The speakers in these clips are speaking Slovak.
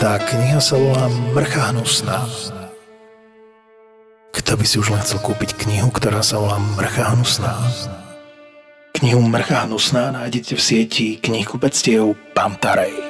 Tá kniha sa volá Mrcha hnusná. Kto by si už len chcel kúpiť knihu, ktorá sa volá Mrcha hnusná? Knihu Mrcha hnusná nájdete v sieti knihkupectiev Pantarej.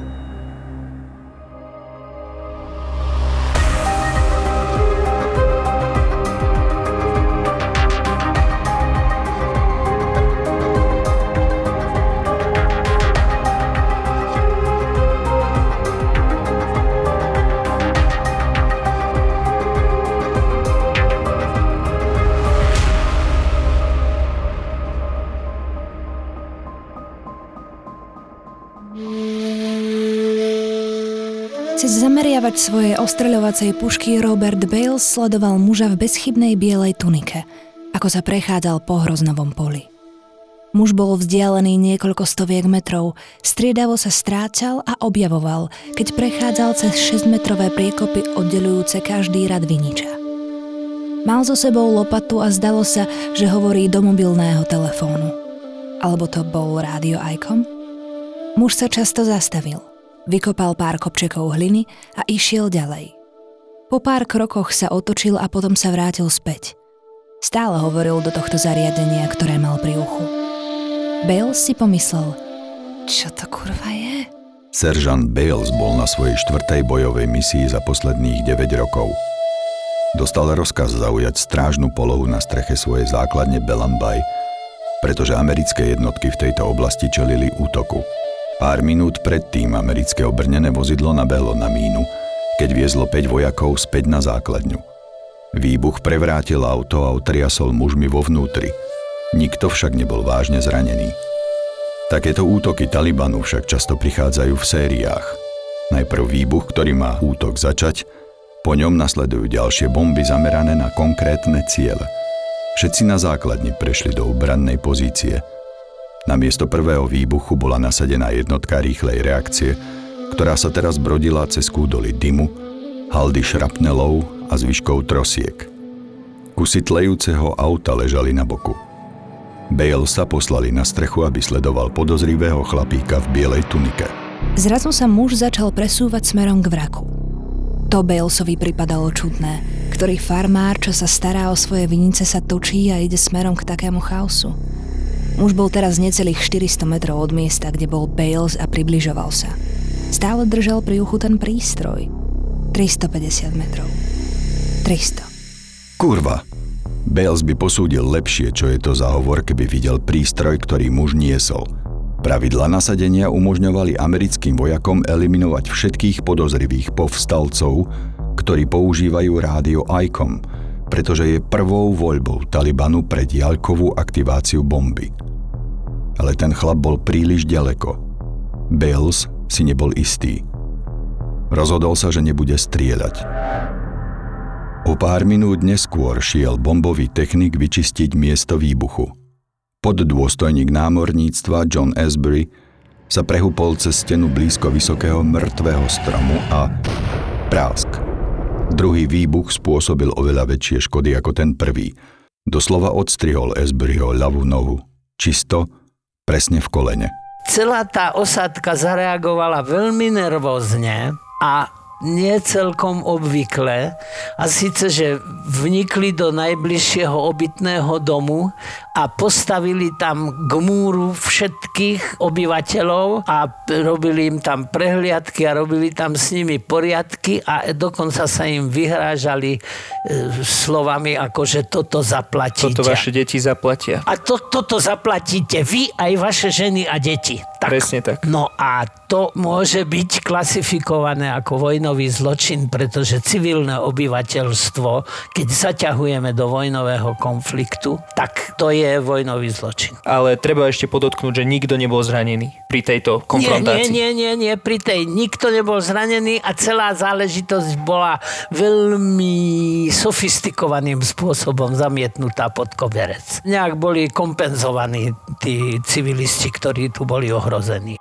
Zameriavač svojej ostreľovacej pušky Robert Bales sledoval muža v bezchybnej bielej tunike, ako sa prechádzal po hroznovom poli. Muž bol vzdialený niekoľko stoviek metrov, striedavo sa strácal a objavoval, keď prechádzal cez 6-metrové priekopy oddelujúce každý rad viniča. Mal so sebou lopatu a zdalo sa, že hovorí do mobilného telefónu. Alebo to bol rádio Icom? Muž sa často zastavil – Vykopal pár kopčekov hliny a išiel ďalej. Po pár krokoch sa otočil a potom sa vrátil späť. Stále hovoril do tohto zariadenia, ktoré mal pri uchu. Bales si pomyslel, čo to kurva je? Seržant Bales bol na svojej štvrtej bojovej misii za posledných 9 rokov. Dostal rozkaz zaujať strážnu polohu na streche svojej základne Belambaj, pretože americké jednotky v tejto oblasti čelili útoku. Pár minút predtým americké obrnené vozidlo nabehlo na mínu, keď viezlo 5 vojakov späť na základňu. Výbuch prevrátil auto a otriasol mužmi vo vnútri. Nikto však nebol vážne zranený. Takéto útoky Talibanu však často prichádzajú v sériách. Najprv výbuch, ktorý má útok začať, po ňom nasledujú ďalšie bomby zamerané na konkrétne ciele. Všetci na základni prešli do obrannej pozície – na miesto prvého výbuchu bola nasadená jednotka rýchlej reakcie, ktorá sa teraz brodila cez kúdoly dymu, haldy šrapnelov a zvyškov trosiek. Kusy tlejúceho auta ležali na boku. Bale sa poslali na strechu, aby sledoval podozrivého chlapíka v bielej tunike. Zrazu sa muž začal presúvať smerom k vraku. To Balesovi pripadalo čudné, ktorý farmár, čo sa stará o svoje vinice, sa točí a ide smerom k takému chaosu. Muž bol teraz necelých 400 metrov od miesta, kde bol Bales a približoval sa. Stále držal pri uchu ten prístroj. 350 metrov. 300. Kurva. Bales by posúdil lepšie, čo je to za hovor, keby videl prístroj, ktorý muž niesol. Pravidla nasadenia umožňovali americkým vojakom eliminovať všetkých podozrivých povstalcov, ktorí používajú rádio ICOM, pretože je prvou voľbou Talibanu pre diaľkovú aktiváciu bomby. Ale ten chlap bol príliš ďaleko. Bales si nebol istý. Rozhodol sa, že nebude strieľať. O pár minút neskôr šiel bombový technik vyčistiť miesto výbuchu. Poddôstojník námorníctva John Asbury sa prehupol cez stenu blízko vysokého mŕtvého stromu a prásk. Druhý výbuch spôsobil oveľa väčšie škody ako ten prvý. Doslova odstrihol Esburyho ľavú nohu. Čisto, presne v kolene. Celá tá osádka zareagovala veľmi nervózne a nie celkom obvyklé a síce, že vnikli do najbližšieho obytného domu a postavili tam k múru všetkých obyvateľov a robili im tam prehliadky a robili tam s nimi poriadky a dokonca sa im vyhrážali e, slovami ako, že toto zaplatíte. Toto vaše deti zaplatia. A to, toto zaplatíte vy, aj vaše ženy a deti. Tak. Presne tak. No a to môže byť klasifikované ako vojnový zločin, pretože civilné obyvateľstvo, keď zaťahujeme do vojnového konfliktu, tak to je vojnový zločin. Ale treba ešte podotknúť, že nikto nebol zranený pri tejto konfrontácii. Nie, nie, nie, nie, pri tej nikto nebol zranený a celá záležitosť bola veľmi sofistikovaným spôsobom zamietnutá pod koberec. Nejak boli kompenzovaní tí civilisti, ktorí tu boli ohrození.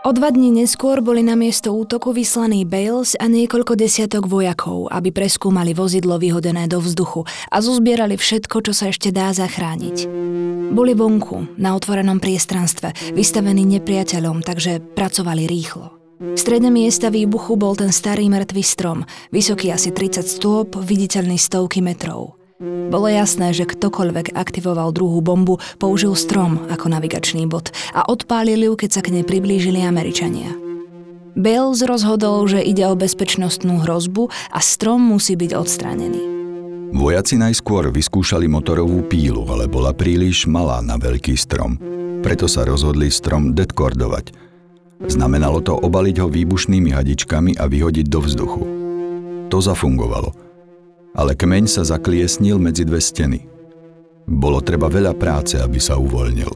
O dva dní neskôr boli na miesto útoku vyslaní Bales a niekoľko desiatok vojakov, aby preskúmali vozidlo vyhodené do vzduchu a zozbierali všetko, čo sa ešte dá zachrániť. Boli vonku, na otvorenom priestranstve, vystavení nepriateľom, takže pracovali rýchlo. V strede miesta výbuchu bol ten starý mŕtvý strom, vysoký asi 30 stôp, viditeľný stovky metrov. Bolo jasné, že ktokoľvek aktivoval druhú bombu, použil strom ako navigačný bod a odpálili ju, keď sa k nej priblížili Američania. Bales rozhodol, že ide o bezpečnostnú hrozbu a strom musí byť odstránený. Vojaci najskôr vyskúšali motorovú pílu, ale bola príliš malá na veľký strom. Preto sa rozhodli strom detkordovať. Znamenalo to obaliť ho výbušnými hadičkami a vyhodiť do vzduchu. To zafungovalo – ale kmeň sa zakliesnil medzi dve steny. Bolo treba veľa práce, aby sa uvoľnil.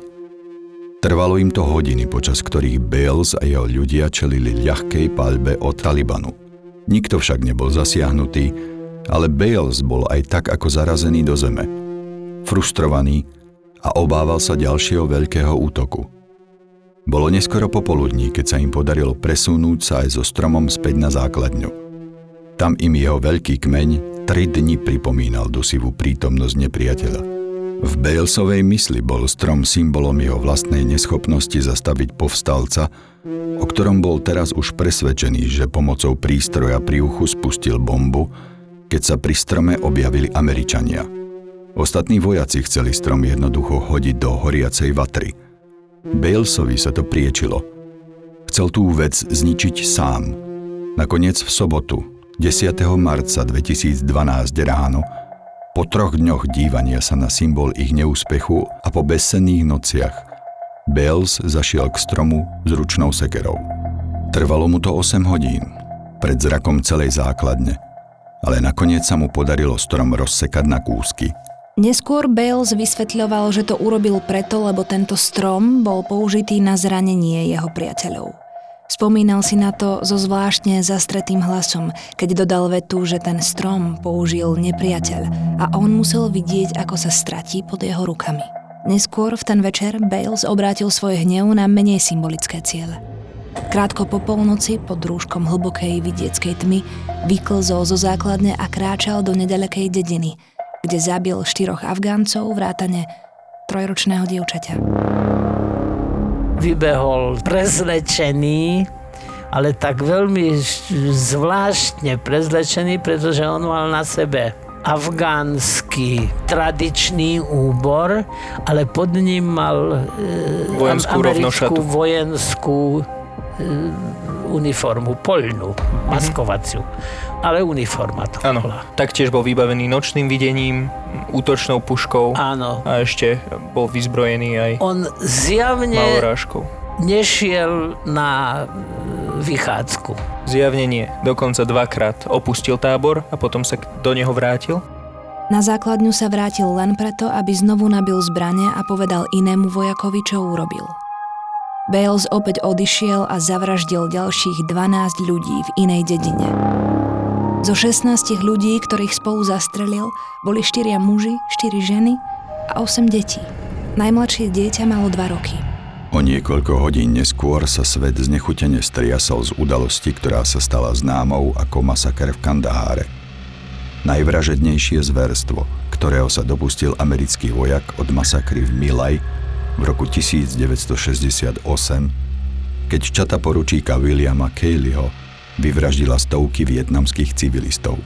Trvalo im to hodiny, počas ktorých Bales a jeho ľudia čelili ľahkej paľbe od Talibanu. Nikto však nebol zasiahnutý, ale Bales bol aj tak ako zarazený do zeme. Frustrovaný a obával sa ďalšieho veľkého útoku. Bolo neskoro popoludní, keď sa im podarilo presunúť sa aj so stromom späť na základňu. Tam im jeho veľký kmeň Tri dni pripomínal dusivú prítomnosť nepriateľa. V Balesovej mysli bol strom symbolom jeho vlastnej neschopnosti zastaviť povstalca, o ktorom bol teraz už presvedčený, že pomocou prístroja pri uchu spustil bombu, keď sa pri strome objavili Američania. Ostatní vojaci chceli strom jednoducho hodiť do horiacej vatry. Balesovi sa to priečilo. Chcel tú vec zničiť sám. Nakoniec v sobotu, 10. marca 2012 ráno, po troch dňoch dívania sa na symbol ich neúspechu a po bezsenných nociach, Bells zašiel k stromu s ručnou sekerou. Trvalo mu to 8 hodín, pred zrakom celej základne, ale nakoniec sa mu podarilo strom rozsekať na kúsky. Neskôr Bales vysvetľoval, že to urobil preto, lebo tento strom bol použitý na zranenie jeho priateľov. Spomínal si na to so zvláštne zastretým hlasom, keď dodal vetu, že ten strom použil nepriateľ a on musel vidieť, ako sa stratí pod jeho rukami. Neskôr v ten večer Bales obrátil svoj hnev na menej symbolické ciele. Krátko po polnoci, pod rúškom hlbokej vidieckej tmy, vyklzol zo základne a kráčal do nedalekej dediny, kde zabil štyroch Afgáncov vrátane trojročného dievčaťa vybehol prezlečený, ale tak veľmi zvláštne prezlečený, pretože on mal na sebe afgánsky tradičný úbor, ale pod ním mal e, vojenskú americkú vojenskú e, uniformu, poľnú, maskovaciu. Mm-hmm ale uniforma to Áno, taktiež bol vybavený nočným videním, útočnou puškou. Áno. A ešte bol vyzbrojený aj On zjavne malorážkou. nešiel na e, vychádzku. Zjavne nie. Dokonca dvakrát opustil tábor a potom sa do neho vrátil. Na základňu sa vrátil len preto, aby znovu nabil zbrane a povedal inému vojakovi, čo urobil. Bales opäť odišiel a zavraždil ďalších 12 ľudí v inej dedine. Zo 16 ľudí, ktorých spolu zastrelil, boli 4 muži, 4 ženy a 8 detí. Najmladšie dieťa malo 2 roky. O niekoľko hodín neskôr sa svet znechutene striasol z udalosti, ktorá sa stala známou ako masaker v Kandaháre. Najvražednejšie zverstvo, ktorého sa dopustil americký vojak od masakry v Milaj v roku 1968, keď čata poručíka Williama Cayleyho vyvraždila stovky vietnamských civilistov.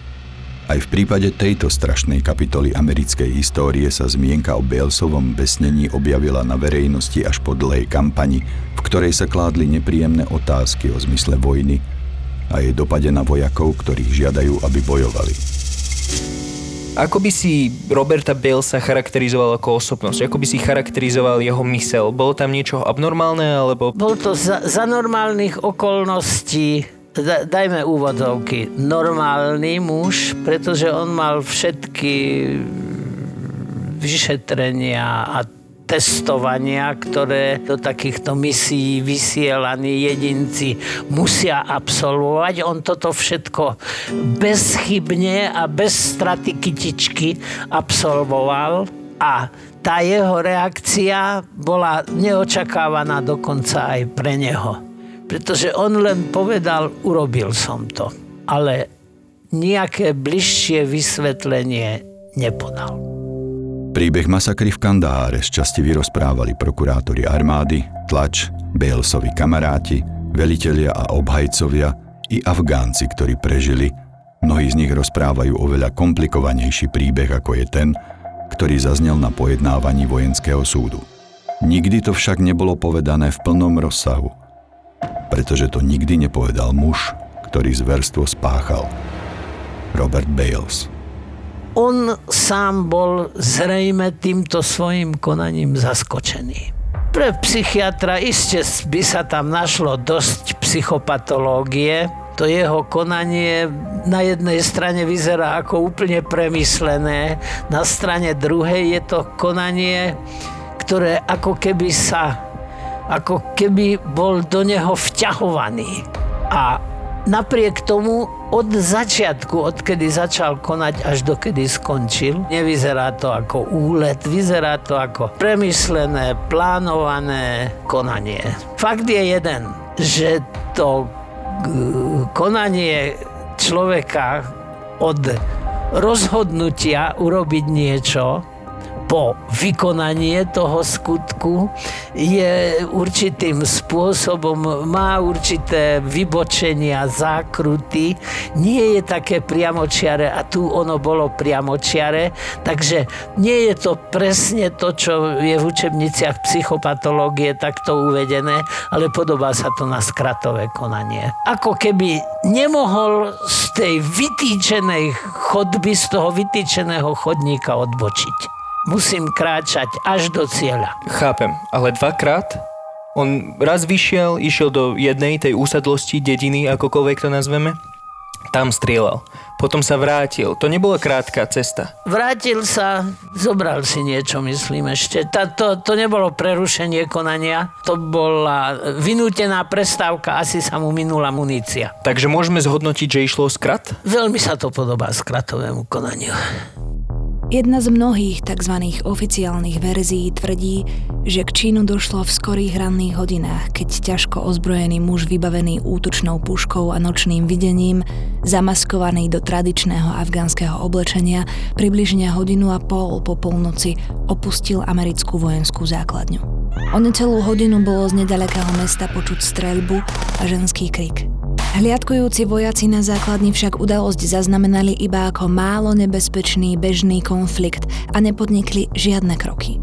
Aj v prípade tejto strašnej kapitoly americkej histórie sa zmienka o Balesovom besnení objavila na verejnosti až po dlhej kampani, v ktorej sa kládli nepríjemné otázky o zmysle vojny a jej dopade na vojakov, ktorých žiadajú, aby bojovali. Ako by si Roberta Balesa charakterizoval ako osobnosť? Ako by si charakterizoval jeho mysel? Bolo tam niečo abnormálne, alebo... Bol to za, za normálnych okolností dajme úvodzovky, normálny muž, pretože on mal všetky vyšetrenia a testovania, ktoré do takýchto misií vysielaní jedinci musia absolvovať. On toto všetko bezchybne a bez straty kytičky absolvoval a tá jeho reakcia bola neočakávaná dokonca aj pre neho pretože on len povedal, urobil som to. Ale nejaké bližšie vysvetlenie nepodal. Príbeh masakry v Kandaháre z časti vyrozprávali prokurátori armády, tlač, Balesovi kamaráti, velitelia a obhajcovia i Afgánci, ktorí prežili. Mnohí z nich rozprávajú oveľa komplikovanejší príbeh ako je ten, ktorý zaznel na pojednávaní vojenského súdu. Nikdy to však nebolo povedané v plnom rozsahu, pretože to nikdy nepovedal muž, ktorý zverstvo spáchal. Robert Bales. On sám bol zrejme týmto svojim konaním zaskočený. Pre psychiatra iste by sa tam našlo dosť psychopatológie. To jeho konanie na jednej strane vyzerá ako úplne premyslené, na strane druhej je to konanie ktoré ako keby sa, ako keby bol do neho vťahovaný. A napriek tomu od začiatku, odkedy začal konať až dokedy skončil, nevyzerá to ako úlet, vyzerá to ako premyslené, plánované konanie. Fakt je jeden, že to konanie človeka od rozhodnutia urobiť niečo po vykonanie toho skutku je určitým spôsobom, má určité vybočenia, zákruty, nie je také priamočiare a tu ono bolo priamočiare, takže nie je to presne to, čo je v učebniciach psychopatológie takto uvedené, ale podobá sa to na skratové konanie. Ako keby nemohol z tej vytýčenej chodby, z toho vytýčeného chodníka odbočiť musím kráčať až do cieľa. Chápem, ale dvakrát? On raz vyšiel, išiel do jednej tej úsadlosti, dediny, akokoľvek to nazveme. Tam strieľal. Potom sa vrátil. To nebola krátka cesta. Vrátil sa, zobral si niečo, myslím ešte. Tá, to, to nebolo prerušenie konania, to bola vynútená prestávka, asi sa mu minula munícia. Takže môžeme zhodnotiť, že išlo o skrat? Veľmi sa to podobá skratovému konaniu. Jedna z mnohých tzv. oficiálnych verzií tvrdí, že k čínu došlo v skorých ranných hodinách, keď ťažko ozbrojený muž vybavený útočnou puškou a nočným videním, zamaskovaný do tradičného afgánskeho oblečenia, približne hodinu a pol po polnoci opustil americkú vojenskú základňu. O necelú hodinu bolo z nedalekého mesta počuť streľbu a ženský krik – Hliadkujúci vojaci na základni však udalosť zaznamenali iba ako málo nebezpečný bežný konflikt a nepodnikli žiadne kroky.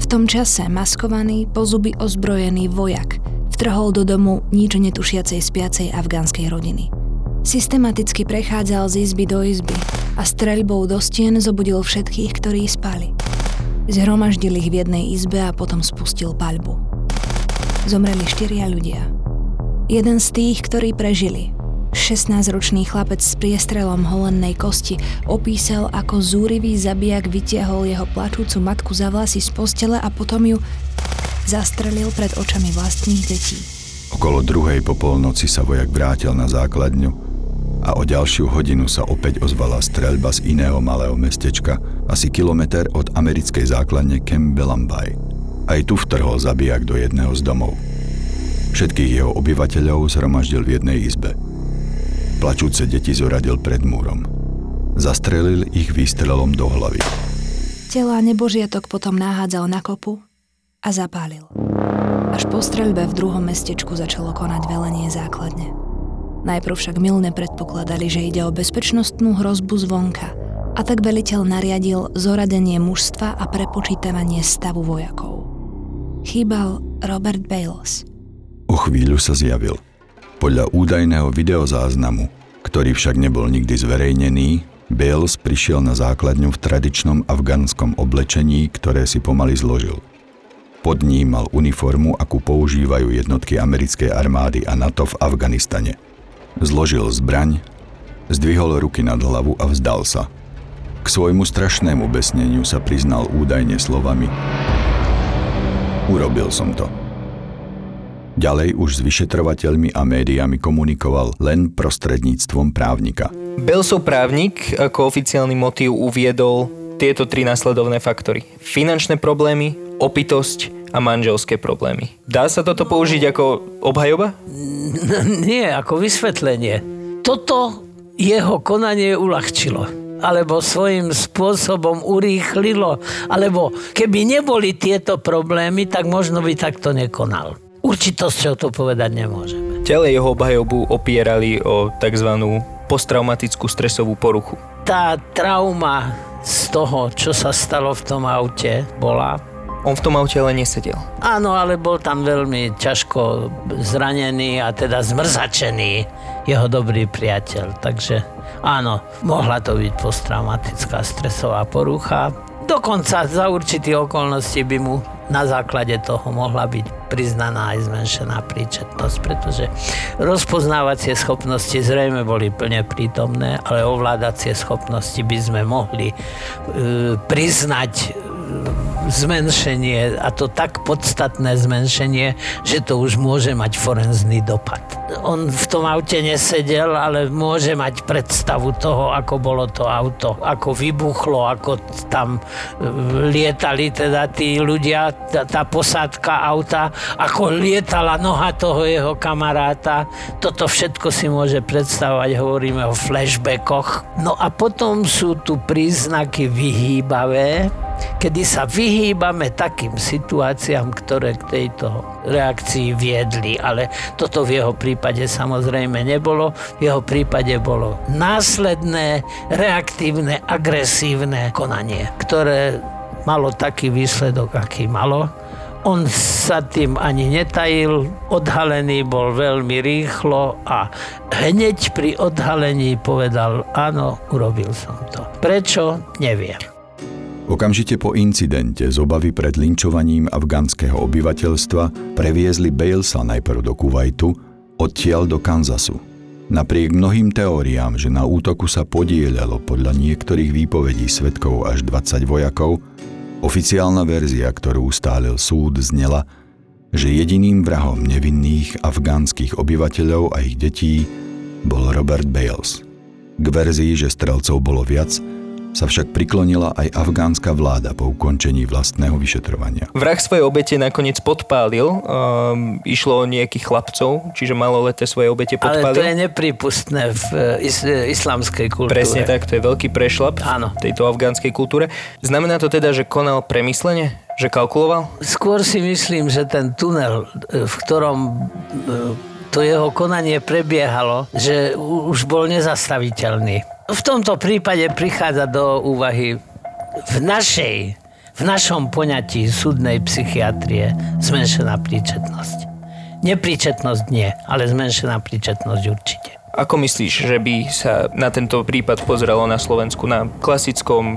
V tom čase maskovaný, po zuby ozbrojený vojak vtrhol do domu nič netušiacej spiacej afgánskej rodiny. Systematicky prechádzal z izby do izby a streľbou do stien zobudil všetkých, ktorí spali. Zhromaždil ich v jednej izbe a potom spustil paľbu. Zomreli štyria ľudia – Jeden z tých, ktorí prežili, 16-ročný chlapec s priestrelom holennej kosti opísal, ako zúrivý zabijak vytiahol jeho plačúcu matku za vlasy z postele a potom ju zastrelil pred očami vlastných detí. Okolo druhej po polnoci sa vojak vrátil na základňu a o ďalšiu hodinu sa opäť ozvala streľba z iného malého mestečka, asi kilometr od americkej základne Kembelambaj. Aj tu vtrhol zabijak do jedného z domov. Všetkých jeho obyvateľov zhromaždil v jednej izbe. Plačúce deti zoradil pred múrom. Zastrelil ich výstrelom do hlavy. Tela nebožiatok potom nahádzal na kopu a zapálil. Až po streľbe v druhom mestečku začalo konať velenie základne. Najprv však milne predpokladali, že ide o bezpečnostnú hrozbu zvonka a tak veliteľ nariadil zoradenie mužstva a prepočítavanie stavu vojakov. Chýbal Robert Bales – O chvíľu sa zjavil. Podľa údajného videozáznamu, ktorý však nebol nikdy zverejnený, Bales prišiel na základňu v tradičnom afgánskom oblečení, ktoré si pomaly zložil. Pod ním mal uniformu, akú používajú jednotky americkej armády a NATO v Afganistane. Zložil zbraň, zdvihol ruky nad hlavu a vzdal sa. K svojmu strašnému besneniu sa priznal údajne slovami Urobil som to. Ďalej už s vyšetrovateľmi a médiami komunikoval len prostredníctvom právnika. Belsov právnik ako oficiálny motív uviedol tieto tri následovné faktory. Finančné problémy, opitosť a manželské problémy. Dá sa toto použiť ako obhajoba? Nie, ako vysvetlenie. Toto jeho konanie uľahčilo alebo svojím spôsobom urýchlilo, alebo keby neboli tieto problémy, tak možno by takto nekonal. Určitosťou to povedať nemôžeme. Ďalej jeho obhajobu opierali o tzv. posttraumatickú stresovú poruchu. Tá trauma z toho, čo sa stalo v tom aute, bola on v tom aute ale nesedel. Áno, ale bol tam veľmi ťažko zranený a teda zmrzačený jeho dobrý priateľ. Takže áno, mohla to byť posttraumatická stresová porucha. Dokonca za určitých okolností by mu na základe toho mohla byť priznaná aj zmenšená príčetnosť, pretože rozpoznávacie schopnosti zrejme boli plne prítomné, ale ovládacie schopnosti by sme mohli e, priznať zmenšenie a to tak podstatné zmenšenie, že to už môže mať forenzný dopad. On v tom aute nesedel, ale môže mať predstavu toho, ako bolo to auto, ako vybuchlo, ako tam e, lietali teda tí ľudia, tá, tá posádka auta, ako lietala noha toho jeho kamaráta. Toto všetko si môže predstavovať, hovoríme o flashbackoch. No a potom sú tu príznaky vyhýbavé, kedy sa vyhýbame takým situáciám, ktoré k tejto reakcii viedli. Ale toto v jeho prípade samozrejme nebolo. V jeho prípade bolo následné, reaktívne, agresívne konanie, ktoré malo taký výsledok, aký malo. On sa tým ani netajil, odhalený bol veľmi rýchlo a hneď pri odhalení povedal, áno, urobil som to. Prečo? Neviem. Okamžite po incidente z obavy pred linčovaním afgánskeho obyvateľstva previezli Balesa najprv do Kuwaitu, odtiaľ do Kansasu. Napriek mnohým teóriám, že na útoku sa podielalo podľa niektorých výpovedí svetkov až 20 vojakov, oficiálna verzia, ktorú ustálil súd, znela, že jediným vrahom nevinných afgánskych obyvateľov a ich detí bol Robert Bales. K verzii, že strelcov bolo viac, sa však priklonila aj afgánska vláda po ukončení vlastného vyšetrovania. Vrah svojej obete nakoniec podpálil. Um, išlo o nejakých chlapcov, čiže maloleté svoje obete podpálil. Ale to je nepripustné v eh, is- eh, islamskej kultúre. Presne tak, to je veľký prešlap Áno. v tejto afgánskej kultúre. Znamená to teda, že konal premyslenie? Že kalkuloval? Skôr si myslím, že ten tunel, eh, v ktorom to jeho konanie prebiehalo, že už bol nezastaviteľný. V tomto prípade prichádza do úvahy v našej, v našom poňatí súdnej psychiatrie zmenšená príčetnosť. Nepríčetnosť nie, ale zmenšená príčetnosť určite. Ako myslíš, že by sa na tento prípad pozeralo na Slovensku na klasickom e,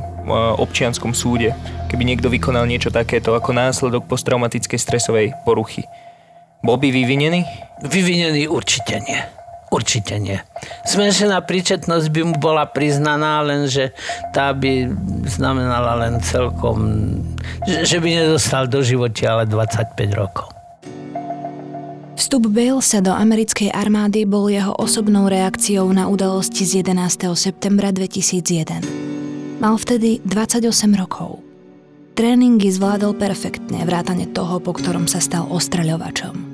občianskom súde, keby niekto vykonal niečo takéto ako následok posttraumatickej stresovej poruchy? Bol by vyvinený? Vyvinený určite nie. Určite nie. Zmenšená príčetnosť by mu bola priznaná, lenže tá by znamenala len celkom, že by nedostal do života ale 25 rokov. Vstup Balesa do americkej armády bol jeho osobnou reakciou na udalosti z 11. septembra 2001. Mal vtedy 28 rokov. Tréningy zvládol perfektne, vrátane toho, po ktorom sa stal ostreľovačom.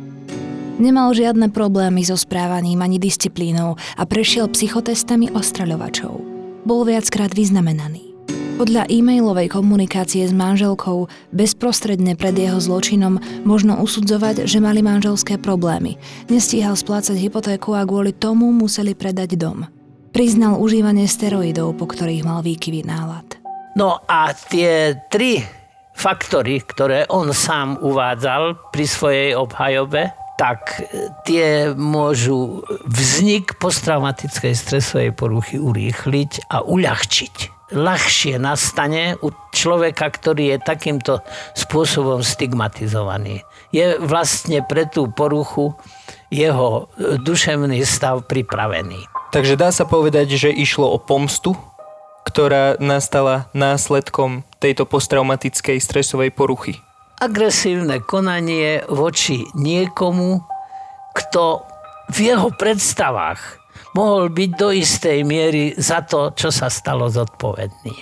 Nemal žiadne problémy so správaním ani disciplínou a prešiel psychotestami ostraľovačov. Bol viackrát vyznamenaný. Podľa e-mailovej komunikácie s manželkou bezprostredne pred jeho zločinom možno usudzovať, že mali manželské problémy. Nestíhal splácať hypotéku a kvôli tomu museli predať dom. Priznal užívanie steroidov, po ktorých mal výkyvý nálad. No a tie tri faktory, ktoré on sám uvádzal pri svojej obhajobe, tak tie môžu vznik posttraumatickej stresovej poruchy urýchliť a uľahčiť. Ľahšie nastane u človeka, ktorý je takýmto spôsobom stigmatizovaný. Je vlastne pre tú poruchu jeho duševný stav pripravený. Takže dá sa povedať, že išlo o pomstu, ktorá nastala následkom tejto posttraumatickej stresovej poruchy agresívne konanie voči niekomu, kto v jeho predstavách mohol byť do istej miery za to, čo sa stalo zodpovedný.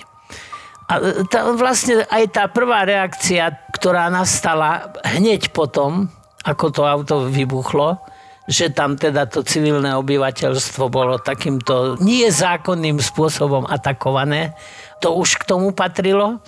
A tá, vlastne aj tá prvá reakcia, ktorá nastala hneď potom, ako to auto vybuchlo, že tam teda to civilné obyvateľstvo bolo takýmto nie zákonným spôsobom atakované, to už k tomu patrilo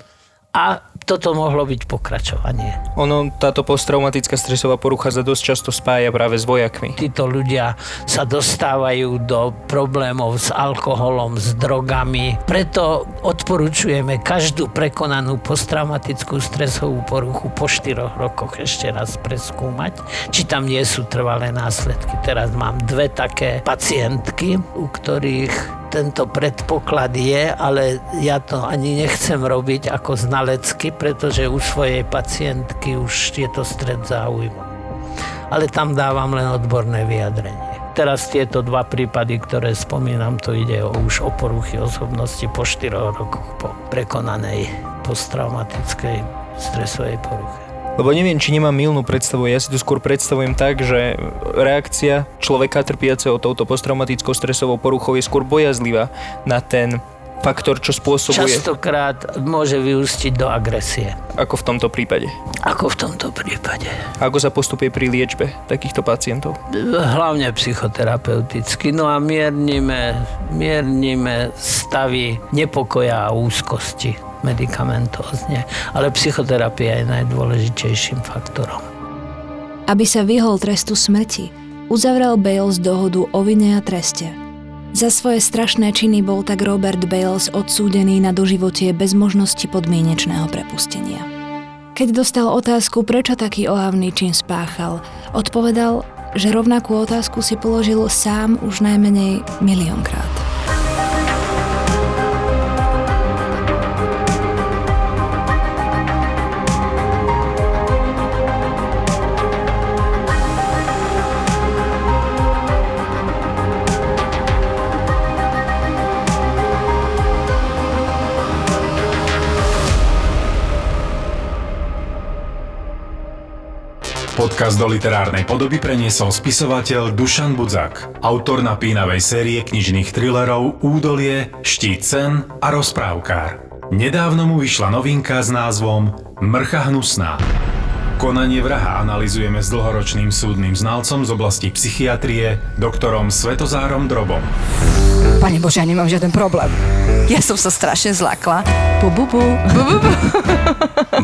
a toto mohlo byť pokračovanie. Ono, táto posttraumatická stresová porucha sa dosť často spája práve s vojakmi. Títo ľudia sa dostávajú do problémov s alkoholom, s drogami. Preto odporúčujeme každú prekonanú posttraumatickú stresovú poruchu po 4 rokoch ešte raz preskúmať, či tam nie sú trvalé následky. Teraz mám dve také pacientky, u ktorých tento predpoklad je, ale ja to ani nechcem robiť ako znalecky, pretože u svojej pacientky už je to stred záujmu. Ale tam dávam len odborné vyjadrenie. Teraz tieto dva prípady, ktoré spomínam, to ide o, už o poruchy osobnosti po 4 rokoch po prekonanej posttraumatickej stresovej poruche. Lebo neviem, či nemám milnú predstavu. Ja si to skôr predstavujem tak, že reakcia človeka trpiaceho touto posttraumatickou stresovou poruchou je skôr bojazlivá na ten faktor, čo spôsobuje... Častokrát môže vyústiť do agresie. Ako v tomto prípade. Ako v tomto prípade. Ako sa postupuje pri liečbe takýchto pacientov? Hlavne psychoterapeuticky. No a miernime, miernime stavy nepokoja a úzkosti medicamentózne. Ale psychoterapia je najdôležitejším faktorom. Aby sa vyhol trestu smrti, uzavrel Bales dohodu o vine a treste. Za svoje strašné činy bol tak Robert Bales odsúdený na doživotie bez možnosti podmienečného prepustenia. Keď dostal otázku, prečo taký ohavný čin spáchal, odpovedal, že rovnakú otázku si položil sám už najmenej miliónkrát. Podcast do literárnej podoby preniesol spisovateľ Dušan Budzak, autor napínavej série knižných thrillerov Údolie, Štít cen a Rozprávkár. Nedávno mu vyšla novinka s názvom Mrcha hnusná. Konanie vraha analizujeme s dlhoročným súdnym znalcom z oblasti psychiatrie, doktorom Svetozárom Drobom. Pane Bože, ja nemám žiaden problém. Ja som sa strašne zlakla. Bu, bu, bu. Bu, bu, bu.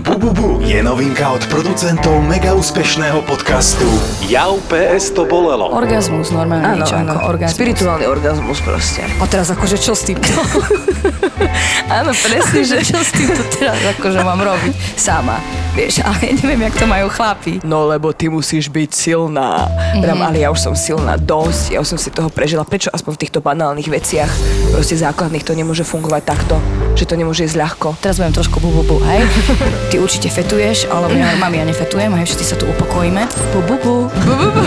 Bu, bu, bu je novinka od producentov mega úspešného podcastu Jau PS to bolelo. Orgazmus, normálne Áno, niečo áno, ako orgazmus. Spirituálny orgazmus proste. A teraz akože čo s týmto? áno, presne, že čo s týmto teraz akože mám robiť sama. Vieš, ale ja neviem, jak to majú chlapi. No lebo ty musíš byť silná. Mm. ale ja už som silná dosť, ja už som si toho prežila. Prečo aspoň v týchto banálnych veciach, proste základných, to nemôže fungovať takto, že to nemôže ísť ľahko. Teraz budem trošku bu, bu, bu, hej? Ty určite fetuješ, ale ja, mami, ja nefetujem, hej, všetci sa tu upokojíme. Bu, bu, bu. bu, bu, bu.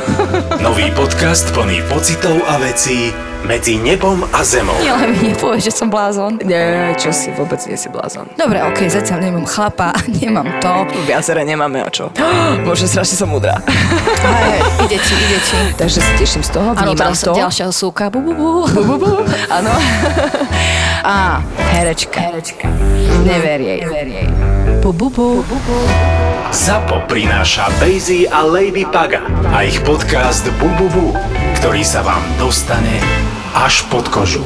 Nový podcast plný pocitov a vecí medzi nebom a zemou. Nie, ale mi nepovieš, že som blázon. Nie, čo si, vôbec nie si blázon. Dobre, okej, okay, zatiaľ nemám chlapa, nemám to. Viacere nemáme o čo. Bože, strašne som múdra. Hej, ide ti, ide ti. Takže sa teším z toho, vnímam teraz to. ďalšia súka. Bu, bu, bu. Bu, bu, bu. Áno. Á, herečka. Herečka. Never jej. Never jej. Bu, bu, bu. ZAPO prináša Daisy a Lady Paga a ich podcast Bu Bu Bu, ktorý sa vám dostane až pod kožu.